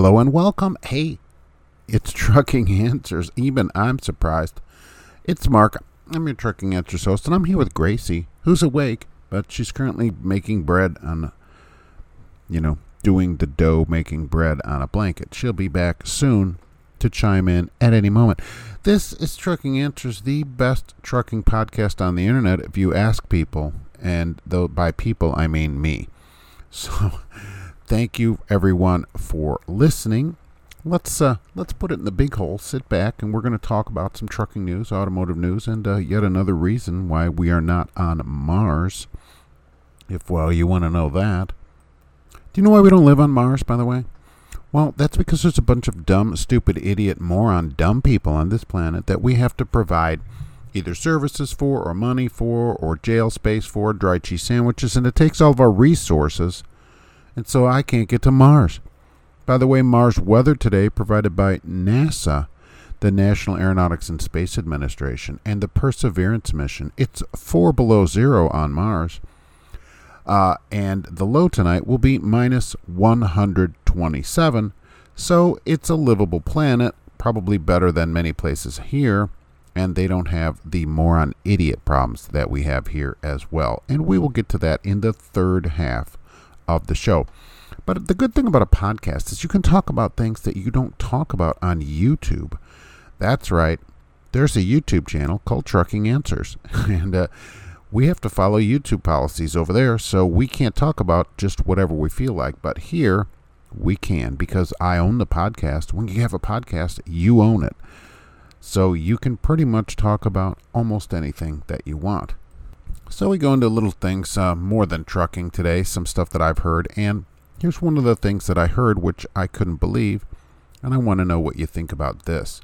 Hello, and welcome. Hey, it's Trucking Answers. Even I'm surprised. It's Mark. I'm your Trucking Answers host, and I'm here with Gracie, who's awake, but she's currently making bread on, you know, doing the dough making bread on a blanket. She'll be back soon to chime in at any moment. This is Trucking Answers, the best trucking podcast on the internet if you ask people, and though by people I mean me. So thank you everyone for listening. Let's uh, let's put it in the big hole. Sit back, and we're going to talk about some trucking news, automotive news, and uh, yet another reason why we are not on Mars. If well, you want to know that. Do you know why we don't live on Mars? By the way, well, that's because there's a bunch of dumb, stupid, idiot, moron, dumb people on this planet that we have to provide either services for, or money for, or jail space for, dry cheese sandwiches, and it takes all of our resources and so I can't get to Mars. By the way, Mars weather today provided by NASA, the National Aeronautics and Space Administration, and the Perseverance mission. It's four below zero on Mars. Uh, and the low tonight will be minus 127. So it's a livable planet, probably better than many places here. And they don't have the moron idiot problems that we have here as well. And we will get to that in the third half of the show. But the good thing about a podcast is you can talk about things that you don't talk about on YouTube. That's right. There's a YouTube channel called Trucking Answers. and uh, we have to follow YouTube policies over there, so we can't talk about just whatever we feel like. But here, we can because I own the podcast. When you have a podcast, you own it. So you can pretty much talk about almost anything that you want. So we go into little things uh, more than trucking today, some stuff that I've heard. And here's one of the things that I heard which I couldn't believe. And I want to know what you think about this.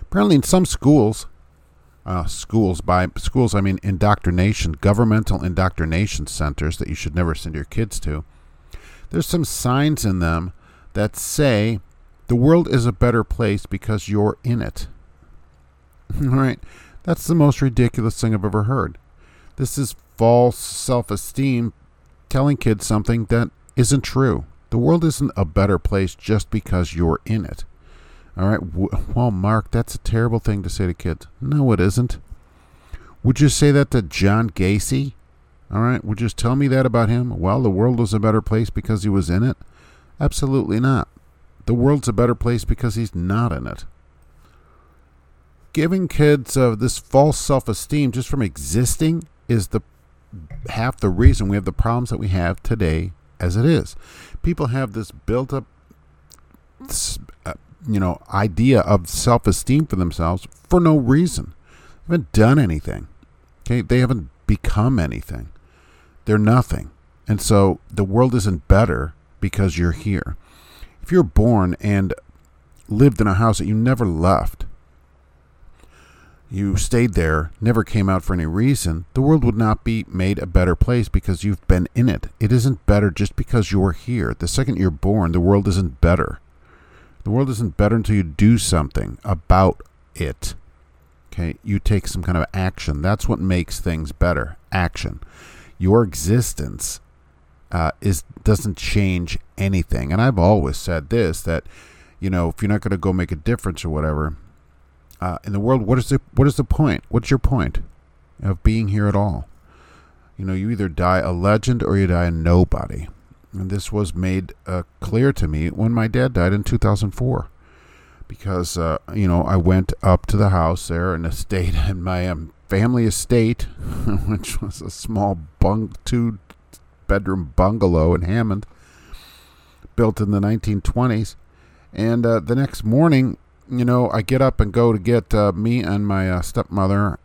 Apparently, in some schools, uh, schools, by schools I mean indoctrination, governmental indoctrination centers that you should never send your kids to, there's some signs in them that say the world is a better place because you're in it. All right. That's the most ridiculous thing I've ever heard. This is false self esteem telling kids something that isn't true. The world isn't a better place just because you're in it. All right. Well, Mark, that's a terrible thing to say to kids. No, it isn't. Would you say that to John Gacy? All right. Would you just tell me that about him? Well, the world was a better place because he was in it? Absolutely not. The world's a better place because he's not in it giving kids uh, this false self-esteem just from existing is the half the reason we have the problems that we have today as it is. People have this built up uh, you know idea of self-esteem for themselves for no reason. They haven't done anything. Okay? They haven't become anything. They're nothing. And so the world isn't better because you're here. If you're born and lived in a house that you never left, you stayed there, never came out for any reason, the world would not be made a better place because you've been in it. It isn't better just because you're here. The second you're born, the world isn't better. The world isn't better until you do something about it. Okay, you take some kind of action. That's what makes things better. Action. Your existence uh, is doesn't change anything. And I've always said this that you know if you're not going to go make a difference or whatever, uh, in the world, what is the what is the point? What's your point of being here at all? You know, you either die a legend or you die a nobody. And this was made uh, clear to me when my dad died in 2004. Because, uh, you know, I went up to the house there in estate, and my um, family estate, which was a small two bedroom bungalow in Hammond, built in the 1920s. And uh, the next morning, you know, I get up and go to get uh, me and my uh, stepmother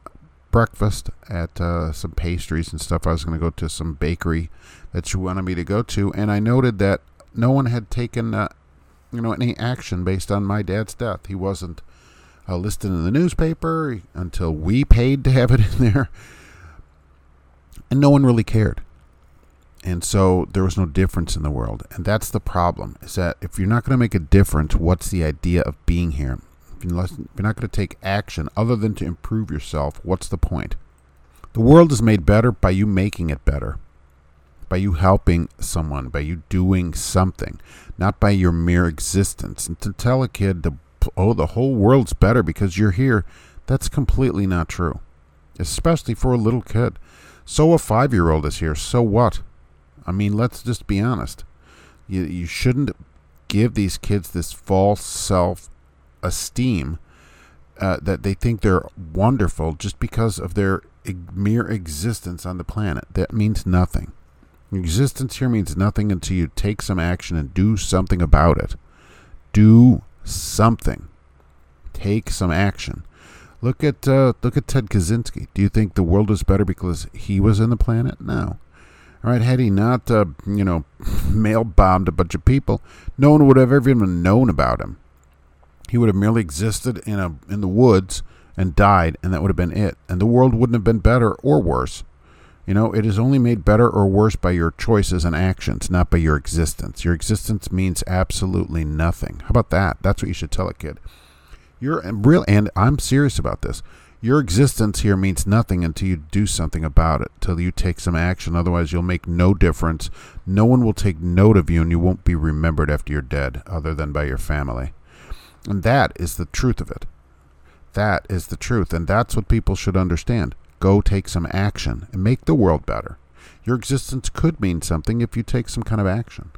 breakfast at uh, some pastries and stuff. I was going to go to some bakery that she wanted me to go to, and I noted that no one had taken, uh, you know, any action based on my dad's death. He wasn't uh, listed in the newspaper until we paid to have it in there, and no one really cared. And so there was no difference in the world. And that's the problem is that if you're not going to make a difference, what's the idea of being here? If you're not going to take action other than to improve yourself, what's the point? The world is made better by you making it better. by you helping someone, by you doing something, not by your mere existence. And to tell a kid, oh, the whole world's better because you're here, that's completely not true, especially for a little kid. So a five year old is here. So what? I mean, let's just be honest. You, you shouldn't give these kids this false self esteem uh, that they think they're wonderful just because of their mere existence on the planet. That means nothing. Existence here means nothing until you take some action and do something about it. Do something. Take some action. Look at uh, look at Ted Kaczynski. Do you think the world is better because he was in the planet? No. Right, had he not, uh, you know, mail bombed a bunch of people, no one would have ever even known about him. He would have merely existed in a in the woods and died, and that would have been it. And the world wouldn't have been better or worse. You know, it is only made better or worse by your choices and actions, not by your existence. Your existence means absolutely nothing. How about that? That's what you should tell a kid. You're real, and I'm serious about this. Your existence here means nothing until you do something about it, till you take some action. Otherwise, you'll make no difference. No one will take note of you, and you won't be remembered after you're dead, other than by your family. And that is the truth of it. That is the truth, and that's what people should understand. Go take some action and make the world better. Your existence could mean something if you take some kind of action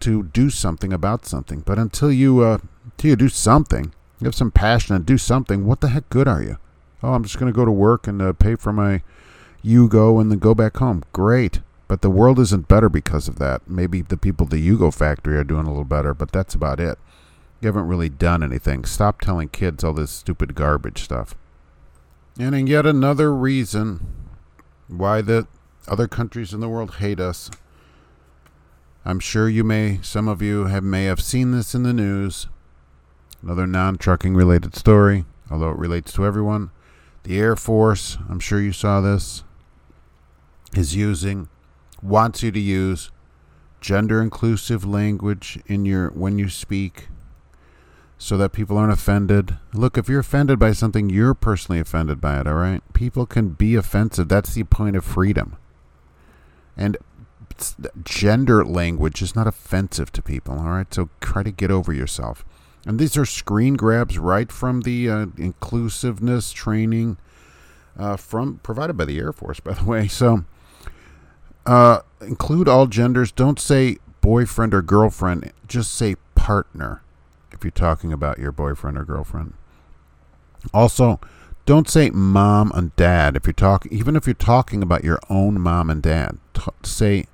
to do something about something. But until you uh, until you do something, you have some passion and do something. What the heck good are you? Oh, I'm just going to go to work and uh, pay for my Yugo and then go back home. Great. But the world isn't better because of that. Maybe the people at the Yugo factory are doing a little better, but that's about it. You haven't really done anything. Stop telling kids all this stupid garbage stuff. And in yet another reason why the other countries in the world hate us. I'm sure you may, some of you have may have seen this in the news. Another non-trucking related story, although it relates to everyone. The Air Force, I'm sure you saw this, is using, wants you to use gender inclusive language in your when you speak so that people aren't offended. Look, if you're offended by something, you're personally offended by it, all right? People can be offensive. That's the point of freedom. And gender language is not offensive to people, all right? So try to get over yourself. And these are screen grabs right from the uh, inclusiveness training uh, from provided by the Air Force, by the way. So uh, include all genders. Don't say boyfriend or girlfriend. Just say partner if you're talking about your boyfriend or girlfriend. Also, don't say mom and dad if you're talking even if you're talking about your own mom and dad. T- say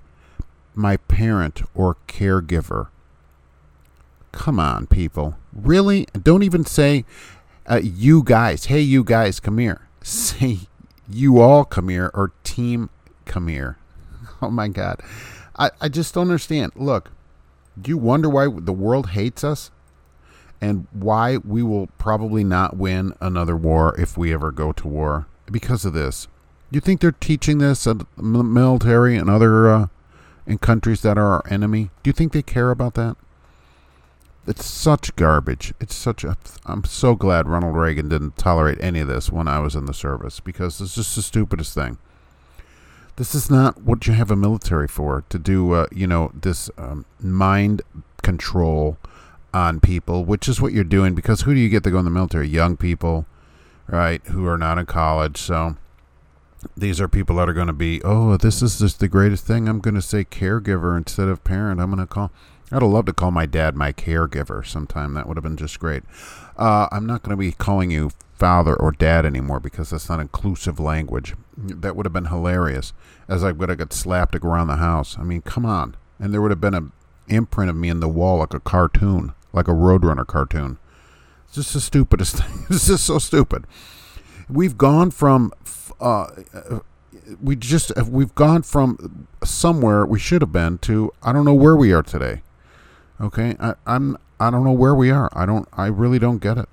my parent or caregiver. Come on, people. Really? Don't even say uh, you guys. Hey, you guys, come here. Say you all come here or team come here. Oh my God. I, I just don't understand. Look, do you wonder why the world hates us? and why we will probably not win another war if we ever go to war because of this. You think they're teaching this at military and other uh, in countries that are our enemy? Do you think they care about that? It's such garbage. It's such a. I'm so glad Ronald Reagan didn't tolerate any of this when I was in the service because it's just the stupidest thing. This is not what you have a military for to do. Uh, you know this um, mind control on people, which is what you're doing because who do you get to go in the military? Young people, right, who are not in college. So these are people that are going to be, oh, this is just the greatest thing. I'm going to say caregiver instead of parent. I'm going to call. I'd have loved to call my dad my caregiver sometime. That would have been just great. Uh, I'm not going to be calling you father or dad anymore because that's not inclusive language. That would have been hilarious. As I would have got slapped around the house. I mean, come on. And there would have been an imprint of me in the wall like a cartoon like a Roadrunner cartoon. It's just the stupidest thing. It's just so stupid. We've gone from, uh, we just we've gone from somewhere we should have been to I don't know where we are today. Okay, I, I'm I don't know where we are. I don't. I really don't get it.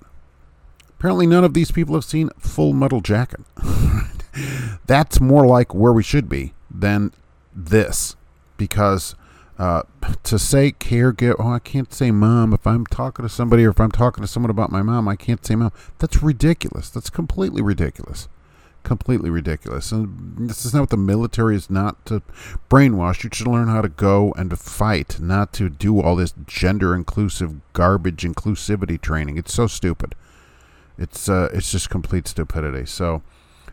Apparently, none of these people have seen Full Metal Jacket. That's more like where we should be than this, because uh, to say caregiver, oh, I can't say mom. If I'm talking to somebody or if I'm talking to someone about my mom, I can't say mom. That's ridiculous. That's completely ridiculous. Completely ridiculous. And this is not what the military is not to brainwash. You should learn how to go and to fight, not to do all this gender inclusive garbage inclusivity training. It's so stupid. It's uh, it's just complete stupidity. So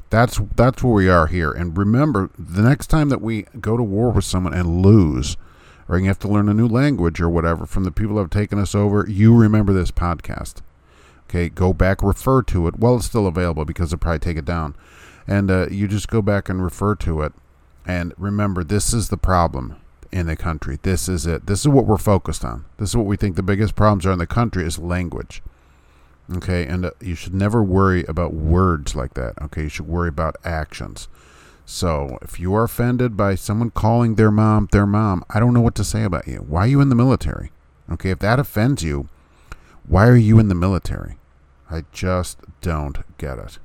that's that's where we are here. And remember, the next time that we go to war with someone and lose, or you have to learn a new language or whatever from the people that have taken us over, you remember this podcast. Okay, go back, refer to it. Well, it's still available because they'll probably take it down. And uh, you just go back and refer to it. And remember, this is the problem in the country. This is it. This is what we're focused on. This is what we think the biggest problems are in the country is language. Okay, and uh, you should never worry about words like that. Okay, you should worry about actions. So if you are offended by someone calling their mom their mom, I don't know what to say about you. Why are you in the military? Okay, if that offends you, why are you in the military? I just don't get it.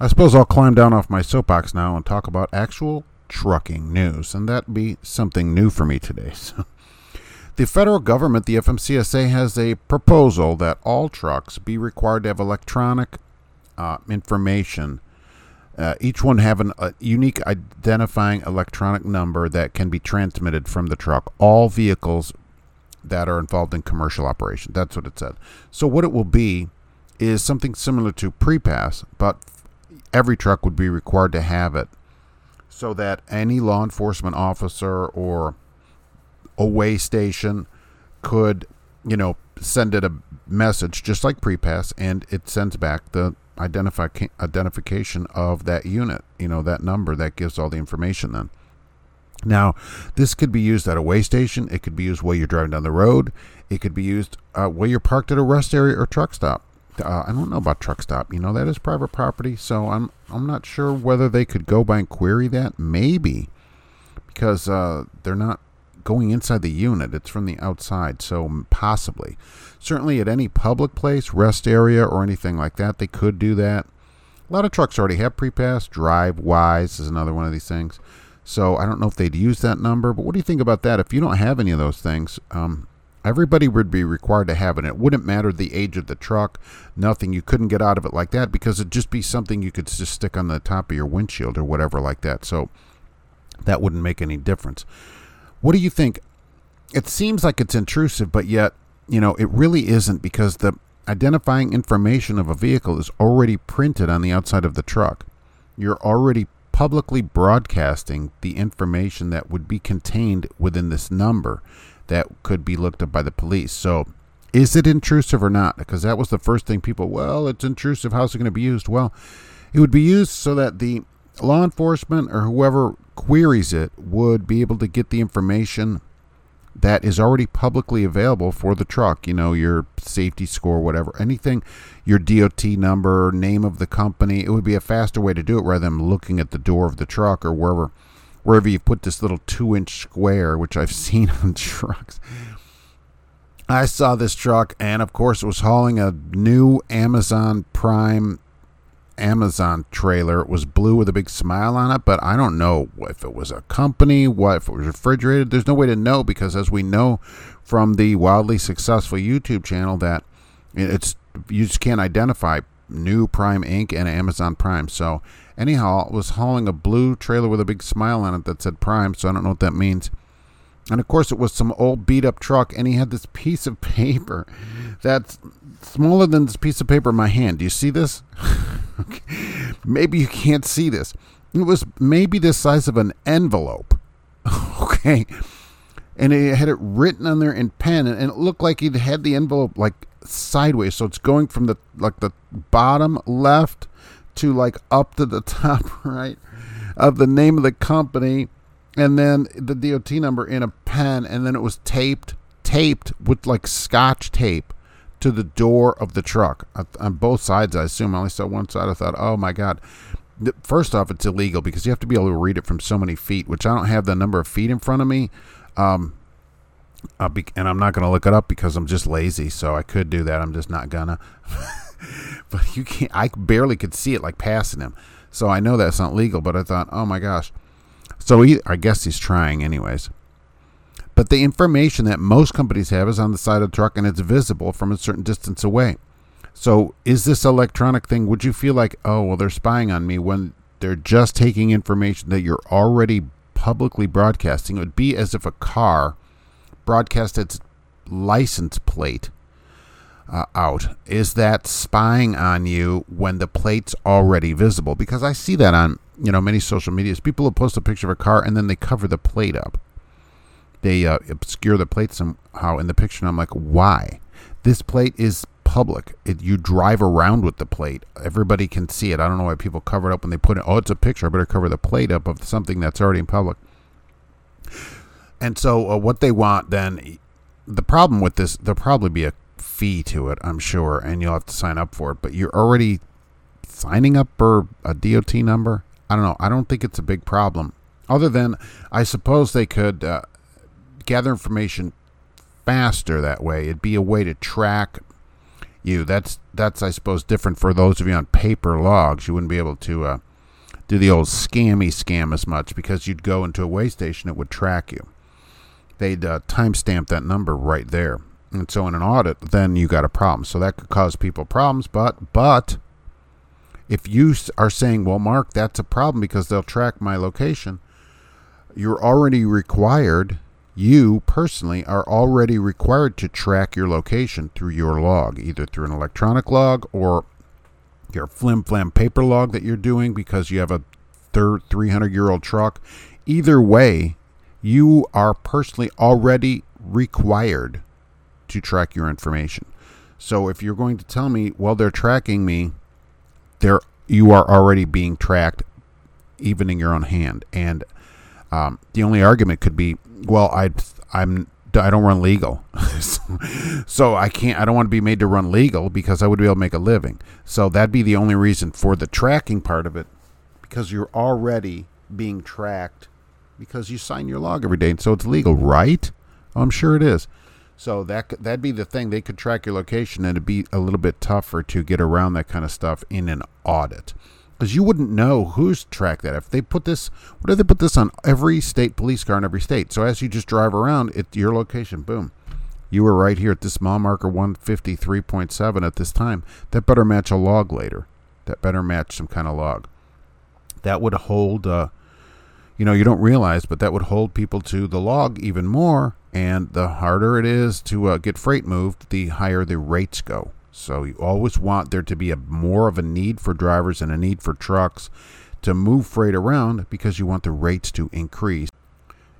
I suppose I'll climb down off my soapbox now and talk about actual trucking news, and that be something new for me today. So, the federal government, the FMCSA, has a proposal that all trucks be required to have electronic uh, information. Uh, each one have an, a unique identifying electronic number that can be transmitted from the truck. All vehicles that are involved in commercial operation. That's what it said. So what it will be is something similar to pre-pass, but every truck would be required to have it so that any law enforcement officer or a weigh station could, you know, send it a message just like pre-pass and it sends back the identification of that unit, you know, that number that gives all the information then. Now, this could be used at a weigh station. It could be used while you're driving down the road. It could be used uh, while you're parked at a rest area or truck stop. Uh, I don't know about truck stop. You know that is private property, so I'm I'm not sure whether they could go by and query that. Maybe because uh, they're not going inside the unit; it's from the outside. So possibly, certainly at any public place, rest area, or anything like that, they could do that. A lot of trucks already have pre-pass. Drivewyze is another one of these things. So I don't know if they'd use that number, but what do you think about that? If you don't have any of those things, um, everybody would be required to have it. It wouldn't matter the age of the truck, nothing. You couldn't get out of it like that because it'd just be something you could just stick on the top of your windshield or whatever like that. So that wouldn't make any difference. What do you think? It seems like it's intrusive, but yet, you know, it really isn't because the identifying information of a vehicle is already printed on the outside of the truck. You're already publicly broadcasting the information that would be contained within this number that could be looked up by the police. So, is it intrusive or not? Because that was the first thing people, well, it's intrusive. How's it going to be used? Well, it would be used so that the law enforcement or whoever queries it would be able to get the information that is already publicly available for the truck. You know, your safety score, whatever, anything, your DOT number, name of the company. It would be a faster way to do it rather than looking at the door of the truck or wherever, wherever you put this little two-inch square, which I've seen on trucks. I saw this truck, and of course, it was hauling a new Amazon Prime Amazon trailer. It was blue with a big smile on it, but I don't know if it was a company, what if it was refrigerated. There's no way to know because, as we know from the wildly successful YouTube channel, that it's you just can't identify new Prime Inc. and Amazon Prime. So anyhow, it was hauling a blue trailer with a big smile on it that said Prime. So I don't know what that means. And of course, it was some old beat up truck, and he had this piece of paper that's smaller than this piece of paper in my hand. Do you see this? okay. Maybe you can't see this. It was maybe the size of an envelope. okay. And it had it written on there in pen, and it looked like he'd had the envelope like sideways. So it's going from the like the bottom left to like up to the top right of the name of the company and then the DOT number in a pen, and then it was taped, taped with like scotch tape to the door of the truck on both sides. I assume I only saw one side. I thought, oh my god. First off, it's illegal because you have to be able to read it from so many feet, which I don't have the number of feet in front of me. Um, be, and I'm not going to look it up because I'm just lazy. So I could do that. I'm just not gonna. but you can't. I barely could see it like passing him. So I know that's not legal. But I thought, oh my gosh. So he, I guess he's trying, anyways. But the information that most companies have is on the side of the truck and it's visible from a certain distance away. So, is this electronic thing? Would you feel like, oh, well, they're spying on me when they're just taking information that you're already publicly broadcasting? It would be as if a car broadcast its license plate uh, out. Is that spying on you when the plate's already visible? Because I see that on you know many social medias. People will post a picture of a car and then they cover the plate up. They uh, obscure the plate somehow in the picture. And I'm like, why? This plate is public. It, you drive around with the plate. Everybody can see it. I don't know why people cover it up when they put it. Oh, it's a picture. I better cover the plate up of something that's already in public. And so, uh, what they want then, the problem with this, there'll probably be a fee to it, I'm sure, and you'll have to sign up for it. But you're already signing up for a DOT number. I don't know. I don't think it's a big problem. Other than, I suppose they could uh, gather information faster that way. It'd be a way to track you. That's that's I suppose different for those of you on paper logs. You wouldn't be able to uh, do the old scammy scam as much because you'd go into a weigh station. It would track you. They'd uh, timestamp that number right there, and so in an audit, then you got a problem. So that could cause people problems. But but if you are saying, well, Mark, that's a problem because they'll track my location. You're already required you personally are already required to track your location through your log, either through an electronic log or your flim flam paper log that you're doing because you have a third 300 year old truck. Either way, you are personally already required to track your information. So if you're going to tell me, well, they're tracking me, there you are already being tracked, even in your own hand. And um, the only argument could be, well, I I'm I don't run legal, so I can't. I don't want to be made to run legal because I would be able to make a living. So that'd be the only reason for the tracking part of it, because you're already being tracked because you sign your log every day, so it's legal, right? Oh, I'm sure it is. So that that'd be the thing. They could track your location, and it'd be a little bit tougher to get around that kind of stuff in an audit because you wouldn't know who's tracked that. If they put this, what if they put this on every state police car in every state? So as you just drive around, at your location, boom, you were right here at this mile marker 153.7 at this time. That better match a log later. That better match some kind of log. That would hold, uh, you know, you don't realize, but that would hold people to the log even more. And the harder it is to uh, get freight moved, the higher the rates go. So you always want there to be a more of a need for drivers and a need for trucks to move freight around because you want the rates to increase.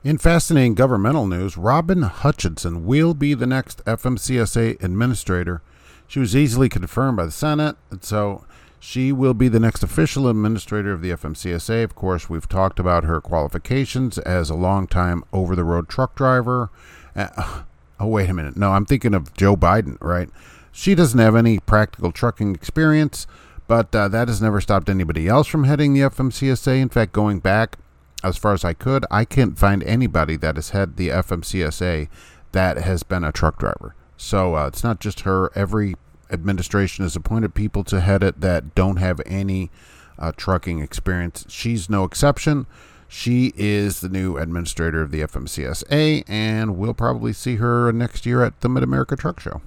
In fascinating governmental news, Robin Hutcheson will be the next FMCSA administrator. She was easily confirmed by the Senate, and so she will be the next official administrator of the FMCSA. Of course, we've talked about her qualifications as a long-time over-the-road truck driver. Uh, oh, wait a minute. No, I'm thinking of Joe Biden, right? She doesn't have any practical trucking experience, but uh, that has never stopped anybody else from heading the FMCSA. In fact, going back as far as I could, I can't find anybody that has had the FMCSA that has been a truck driver. So uh, it's not just her. Every administration has appointed people to head it that don't have any uh, trucking experience. She's no exception. She is the new administrator of the FMCSA, and we'll probably see her next year at the Mid America Truck Show.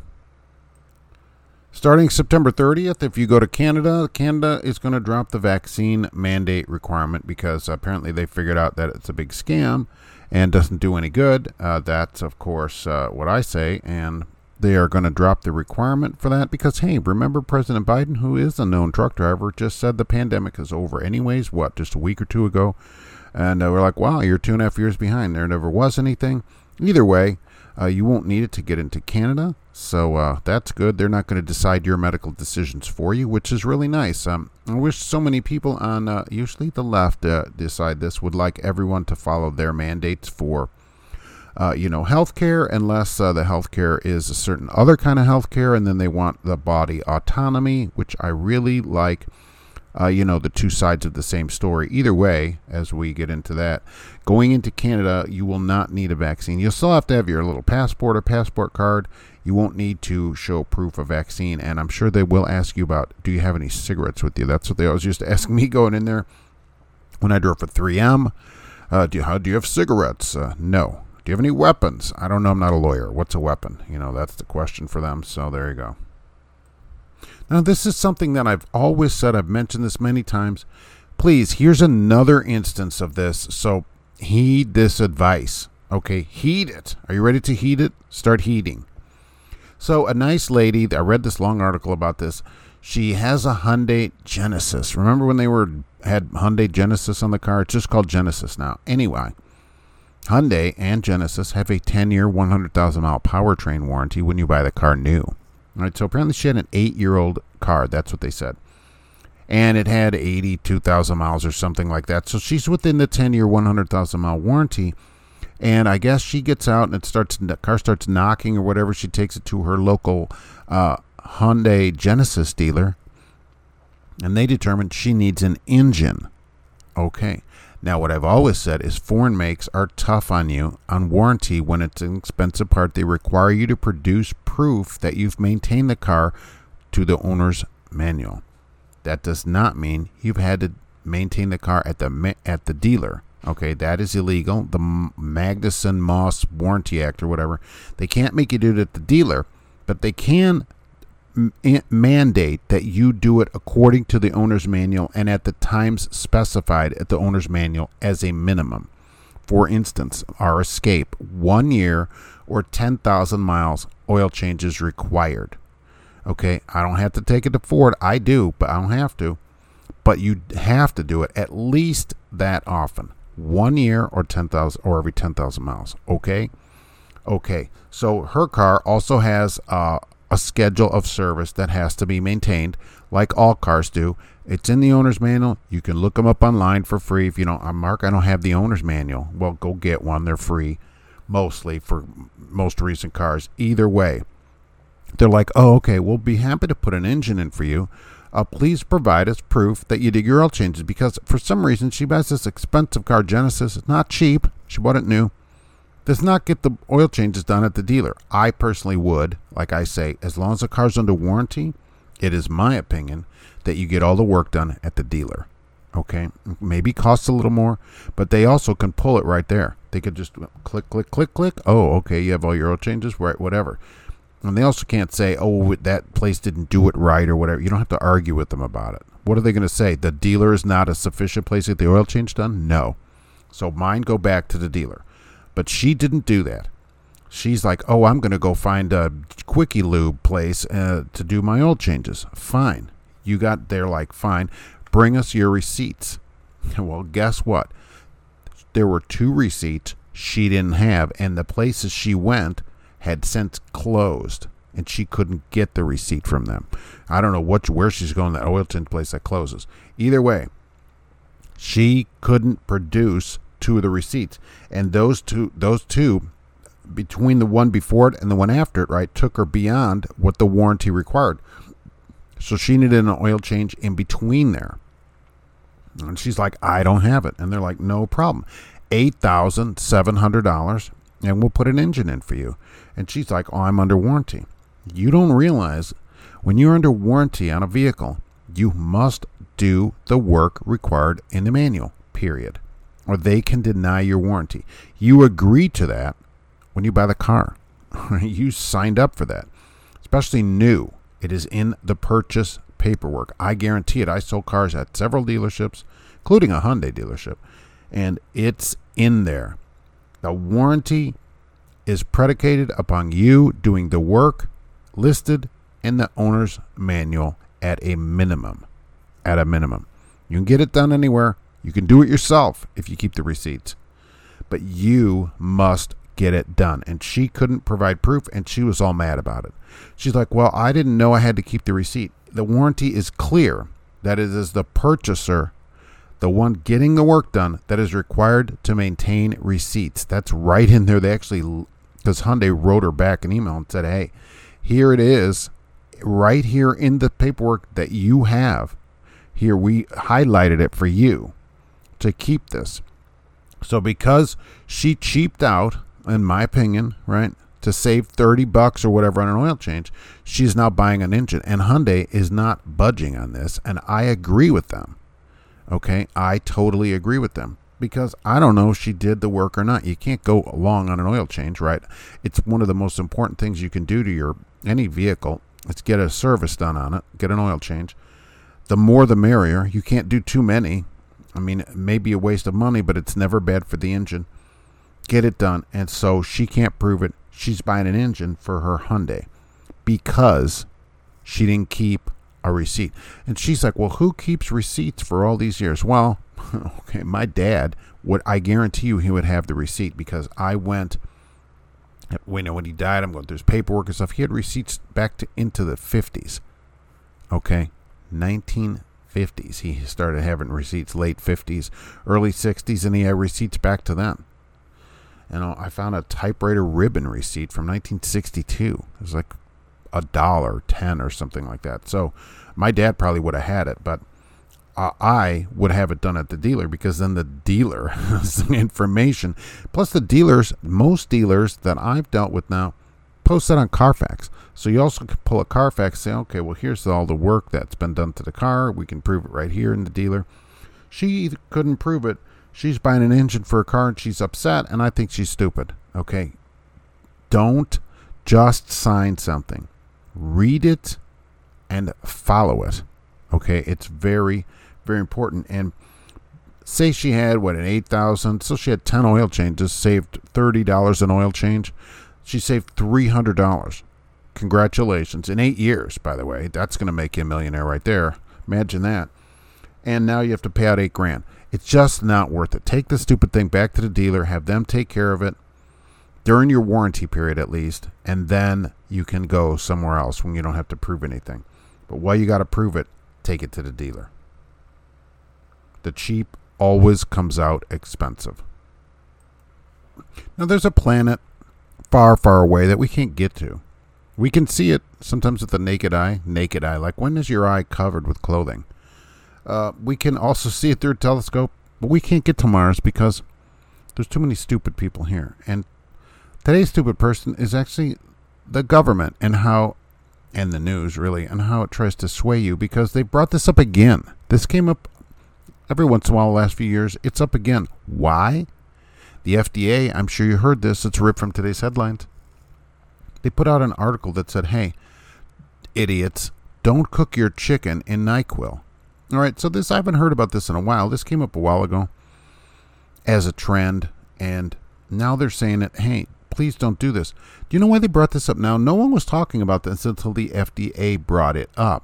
Starting September 30th, if you go to Canada, Canada is going to drop the vaccine mandate requirement because apparently they figured out that it's a big scam and doesn't do any good. Uh, that's, of course, uh, what I say. And they are going to drop the requirement for that because, hey, remember President Biden, who is a known truck driver, just said the pandemic is over, anyways, what, just a week or two ago? And uh, we're like, wow, you're two and a half years behind. There never was anything. Either way, uh, you won't need it to get into Canada, so uh, that's good. They're not going to decide your medical decisions for you, which is really nice. Um, I wish so many people on uh, usually the left uh, decide this would like everyone to follow their mandates for, uh, you know, healthcare, unless uh, the healthcare is a certain other kind of healthcare, and then they want the body autonomy, which I really like uh, you know, the two sides of the same story. Either way, as we get into that, going into Canada, you will not need a vaccine. You'll still have to have your little passport or passport card. You won't need to show proof of vaccine. And I'm sure they will ask you about do you have any cigarettes with you? That's what they always used to ask me going in there when I drove for 3M. Uh, do, you, how, do you have cigarettes? Uh, no. Do you have any weapons? I don't know. I'm not a lawyer. What's a weapon? You know, that's the question for them. So there you go. Now, this is something that I've always said, I've mentioned this many times. Please, here's another instance of this. So heed this advice. Okay, heed it. Are you ready to heed it? Start heeding. So, a nice lady, I read this long article about this. She has a Hyundai Genesis. Remember when they were had Hyundai Genesis on the car? It's just called Genesis now. Anyway, Hyundai and Genesis have a 10-year, 100,000 mile powertrain warranty when you buy the car new. All right, so apparently she had an eight-year-old car. That's what they said, and it had 82,000 miles or something like that. So she's within the 10-year, 100,000 mile warranty. And I guess she gets out and it starts the car starts knocking or whatever. She takes it to her local uh, Hyundai Genesis dealer, and they determine she needs an engine. Okay. Now, what I've always said is foreign makes are tough on you on warranty when it's an expensive part. They require you to produce proof that you've maintained the car to the owner's manual. That does not mean you've had to maintain the car at the at the dealer. Okay, that is illegal. The Magnuson Moss Warranty Act or whatever. They can't make you do it at the dealer, but they can mandate that you do it according to the owner's manual and at the times specified at the owner's manual as a minimum. For instance, our escape, one year or 10,000 miles, oil changes required. Okay, I don't have to take it to Ford. I do, but I don't have to. But you have to do it at least that often. One year or 10,000 or every 10,000 miles. Okay? Okay. So her car also has uh, a schedule of service that has to be maintained, like all cars do. It's in the owner's manual. You can look them up online for free. If you don't, uh, Mark, I don't have the owner's manual. Well, go get one. They're free, mostly for most recent cars. Either way, they're like, oh, okay, we'll be happy to put an engine in for you. Uh, please provide us proof that you did your oil changes because for some reason she buys this expensive car Genesis. It's not cheap. She bought it new does not get the oil changes done at the dealer. I personally would, like I say, as long as the car's under warranty, it is my opinion that you get all the work done at the dealer. Okay, maybe costs a little more, but they also can pull it right there. They could just click, click, click, click. Oh, okay, you have all your oil changes, right? Whatever. And they also can't say, oh, that place didn't do it right or whatever. You don't have to argue with them about it. What are they going to say? The dealer is not a sufficient place to get the oil change done? No. So mine go back to the dealer. But she didn't do that. She's like, oh, I'm going to go find a Quickie Lube place uh, to do my oil changes. Fine. You got there like, fine. Bring us your receipts. well, guess what? There were two receipts she didn't have, and the places she went had since closed, and she couldn't get the receipt from them. I don't know what where she's going. That oil change place that closes. Either way, she couldn't produce two of the receipts, and those two, those two, between the one before it and the one after it, right, took her beyond what the warranty required. So she needed an oil change in between there. And she's like, I don't have it. And they're like, no problem. $8,700 and we'll put an engine in for you. And she's like, oh, I'm under warranty. You don't realize when you're under warranty on a vehicle, you must do the work required in the manual, period or they can deny your warranty. You agree to that when you buy the car. you signed up for that, especially new. It is in the purchase paperwork. I guarantee it. I sold cars at several dealerships, including a Hyundai dealership, and it's in there. The warranty is predicated upon you doing the work listed in the owner's manual at a minimum. At a minimum. You can get it done anywhere. You can do it yourself if you keep the receipts, but you must get it done. And she couldn't provide proof, and she was all mad about it. She's like, Well, I didn't know I had to keep the receipt. The warranty is clear that it is the purchaser, the one getting the work done, that is required to maintain receipts. That's right in there. They actually, because Hyundai wrote her back an email and said, Hey, here it is, right here in the paperwork that you have. Here, we highlighted it for you to keep this. So because she cheaped out, in my opinion, right, to save 30 bucks or whatever on an oil change, she's now buying an engine. And Hyundai is not budging on this. And I agree with them. Okay. I totally agree with them because I don't know if she did the work or not. You can't go long on an oil change, right? It's one of the most important things you can do to your any vehicle Let's get a service done on it, get an oil change. The more the merrier. You can't do too many. I mean, it may be a waste of money, but it's never bad for the engine. Get it done. And so she can't prove it. She's buying an engine for her Hyundai because she didn't keep a receipt. And she's like, Well, who keeps receipts for all these years? Well, okay, my dad would, I guarantee you, he would have the receipt because I went. We know when he died, I'm going, there's paperwork and stuff. He had receipts back to into the 50s. Okay. 1950s. He started having receipts late 50s, early 60s, and he had receipts back to then. You know, I found a typewriter ribbon receipt from 1962. It was like a dollar, 10 or something like that. So my dad probably would have had it, but uh, I would have it done at the dealer because then the dealer has the information. Plus, the dealers, most dealers that I've dealt with now, post that on Carfax. So you also can pull a Carfax, and say, okay, well, here's all the work that's been done to the car. We can prove it right here in the dealer. She couldn't prove it She's buying an engine for a car and she's upset, and I think she's stupid. Okay. Don't just sign something, read it and follow it. Okay. It's very, very important. And say she had what an 8000 so she had 10 oil changes saved $30 an oil change she saved $300 congratulations in eight years by the way that's going to make you a millionaire right there imagine that and now you have to pay out eight grand it's just not worth it. Take the stupid thing back to the dealer, have them take care of it during your warranty period at least, and then you can go somewhere else when you don't have to prove anything. But while you got to prove it, take it to the dealer. The cheap always comes out expensive. Now, there's a planet far, far away that we can't get to. We can see it sometimes with the naked eye. Naked eye. Like, when is your eye covered with clothing? Uh, we can also see it through a telescope, but we can't get to Mars because there's too many stupid people here. And today's stupid person is actually the government and how, and the news really, and how it tries to sway you because they brought this up again. This came up every once in a while the last few years. It's up again. Why? The FDA, I'm sure you heard this, it's ripped from today's headlines. They put out an article that said, hey, idiots, don't cook your chicken in NyQuil. All right, so this I haven't heard about this in a while. This came up a while ago as a trend, and now they're saying it. Hey, please don't do this. Do you know why they brought this up now? No one was talking about this until the FDA brought it up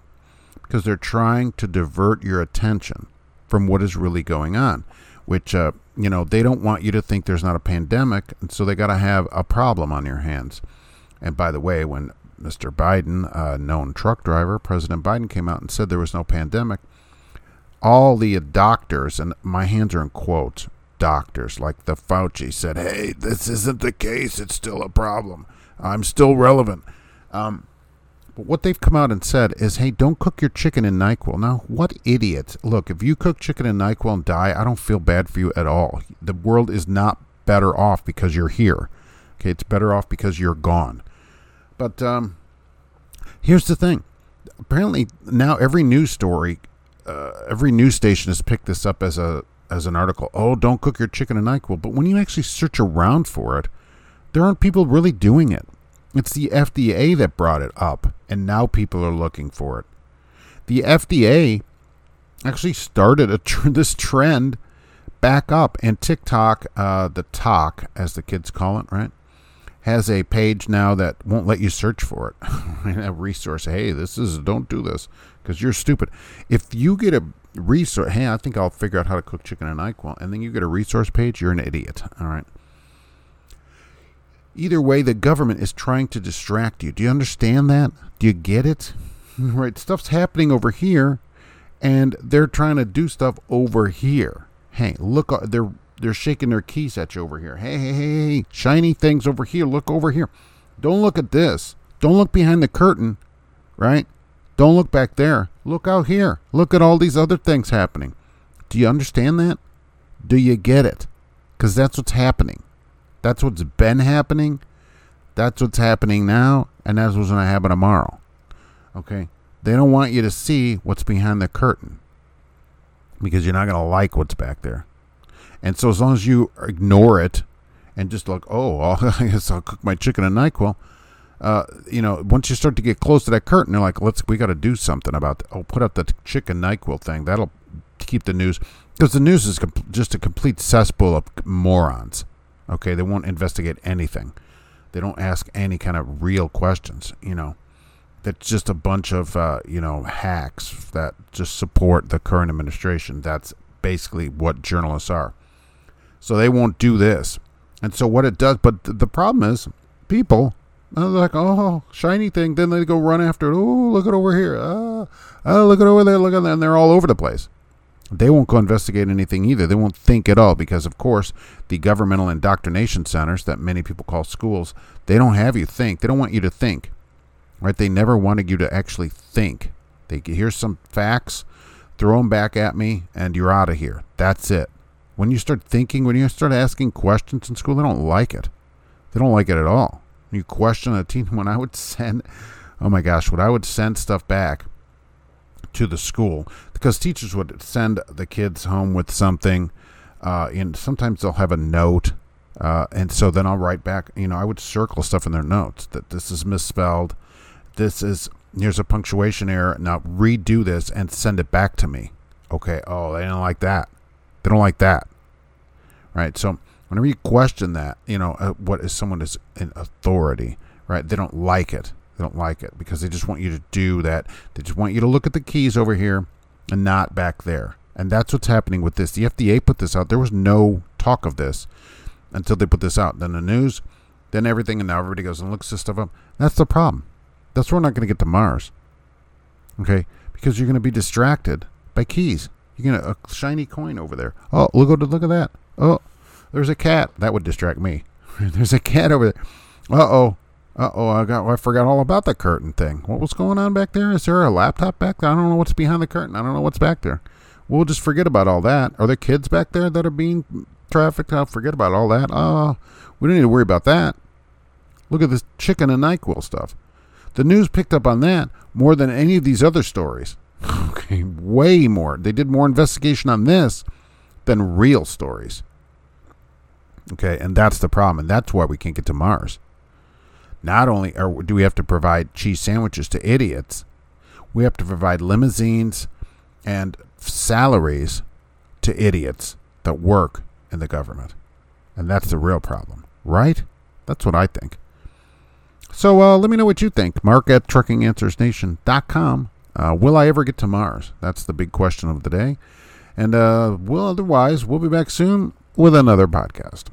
because they're trying to divert your attention from what is really going on. Which uh, you know they don't want you to think there's not a pandemic, and so they got to have a problem on your hands. And by the way, when Mr. Biden, a known truck driver, President Biden came out and said there was no pandemic all the doctors, and my hands are in quotes, doctors like the Fauci said, hey, this isn't the case. It's still a problem. I'm still relevant. Um, but what they've come out and said is, hey, don't cook your chicken in NyQuil. Now, what idiots. Look, if you cook chicken in NyQuil and die, I don't feel bad for you at all. The world is not better off because you're here. Okay, it's better off because you're gone. But um, here's the thing. Apparently, now every news story uh, every news station has picked this up as a as an article. Oh, don't cook your chicken in Nyquil. But when you actually search around for it, there aren't people really doing it. It's the FDA that brought it up, and now people are looking for it. The FDA actually started tr- this trend back up, and TikTok, uh, the talk as the kids call it, right, has a page now that won't let you search for it. a resource. Hey, this is don't do this because you're stupid. If you get a resource, hey, I think I'll figure out how to cook chicken in NyQuil, and then you get a resource page, you're an idiot. All right. Either way, the government is trying to distract you. Do you understand that? Do you get it? Right, stuff's happening over here, and they're trying to do stuff over here. Hey, look, uh, they're they're shaking their keys at you over here. Hey, hey, hey, hey, shiny things over here. Look over here. Don't look at this. Don't look behind the curtain, right? Don't look back there. Look out here. Look at all these other things happening. Do you understand that? Do you get it? Because that's what's happening. That's what's been happening. That's what's happening now. And that's what's going to happen tomorrow. Okay? They don't want you to see what's behind the curtain because you're not going to like what's back there. And so as long as you ignore it and just look, oh, I guess I'll cook my chicken and NyQuil, uh, you know, once you start to get close to that curtain, they're like, let's, we got to do something about, oh, put up the chicken NyQuil thing. That'll keep the news, because the news is just a complete cesspool of morons. Okay, they won't investigate anything. They don't ask any kind of real questions. You know, that's just a bunch of uh, you know hacks that just support the current administration. That's basically what journalists are. So they won't do this. And so what it does, but th- the problem is, people are like, oh, shiny thing. Then they go run after it. Oh, look it over here. Oh, oh, look it over there. Look at that. And they're all over the place. They won't go investigate anything either. They won't think at all because, of course, the governmental indoctrination centers that many people call schools, they don't have you think. They don't want you to think. Right? They never wanted you to actually think. They here's some facts, throw them back at me, and you're out of here. That's it. When you start thinking, when you start asking questions in school, they don't like it. They don't like it at all. You question a teen, when I would send, oh my gosh, when I would send stuff back to the school, because teachers would send the kids home with something, uh, and sometimes they'll have a note, uh, and so then I'll write back. You know, I would circle stuff in their notes that this is misspelled, this is here's a punctuation error. Now redo this and send it back to me. Okay. Oh, they don't like that. They don't like that. Right. So whenever you question that, you know, uh, what is someone is in authority, right? They don't like it. They don't like it because they just want you to do that. They just want you to look at the keys over here and not back there. And that's what's happening with this. The FDA put this out. There was no talk of this until they put this out. Then the news, then everything, and now everybody goes and looks this stuff up. That's the problem. That's why we're not going to get to Mars. Okay? Because you're going to be distracted by keys. You're going to a shiny coin over there. Oh, look at look at that. Oh, there's a cat. That would distract me. there's a cat over there. Uh oh. Uh oh. I got. I forgot all about the curtain thing. What was going on back there? Is there a laptop back there? I don't know what's behind the curtain. I don't know what's back there. We'll just forget about all that. Are there kids back there that are being trafficked? I'll forget about all that. Oh, we don't need to worry about that. Look at this chicken and NyQuil stuff. The news picked up on that more than any of these other stories. Okay, way more. They did more investigation on this than real stories. Okay, and that's the problem, and that's why we can't get to Mars. Not only are, do we have to provide cheese sandwiches to idiots, we have to provide limousines and salaries to idiots that work in the government. And that's the real problem, right? That's what I think. So uh, let me know what you think. Mark at truckinganswersnation.com. Uh, will I ever get to Mars? That's the big question of the day. And uh, well, otherwise, we'll be back soon with another podcast.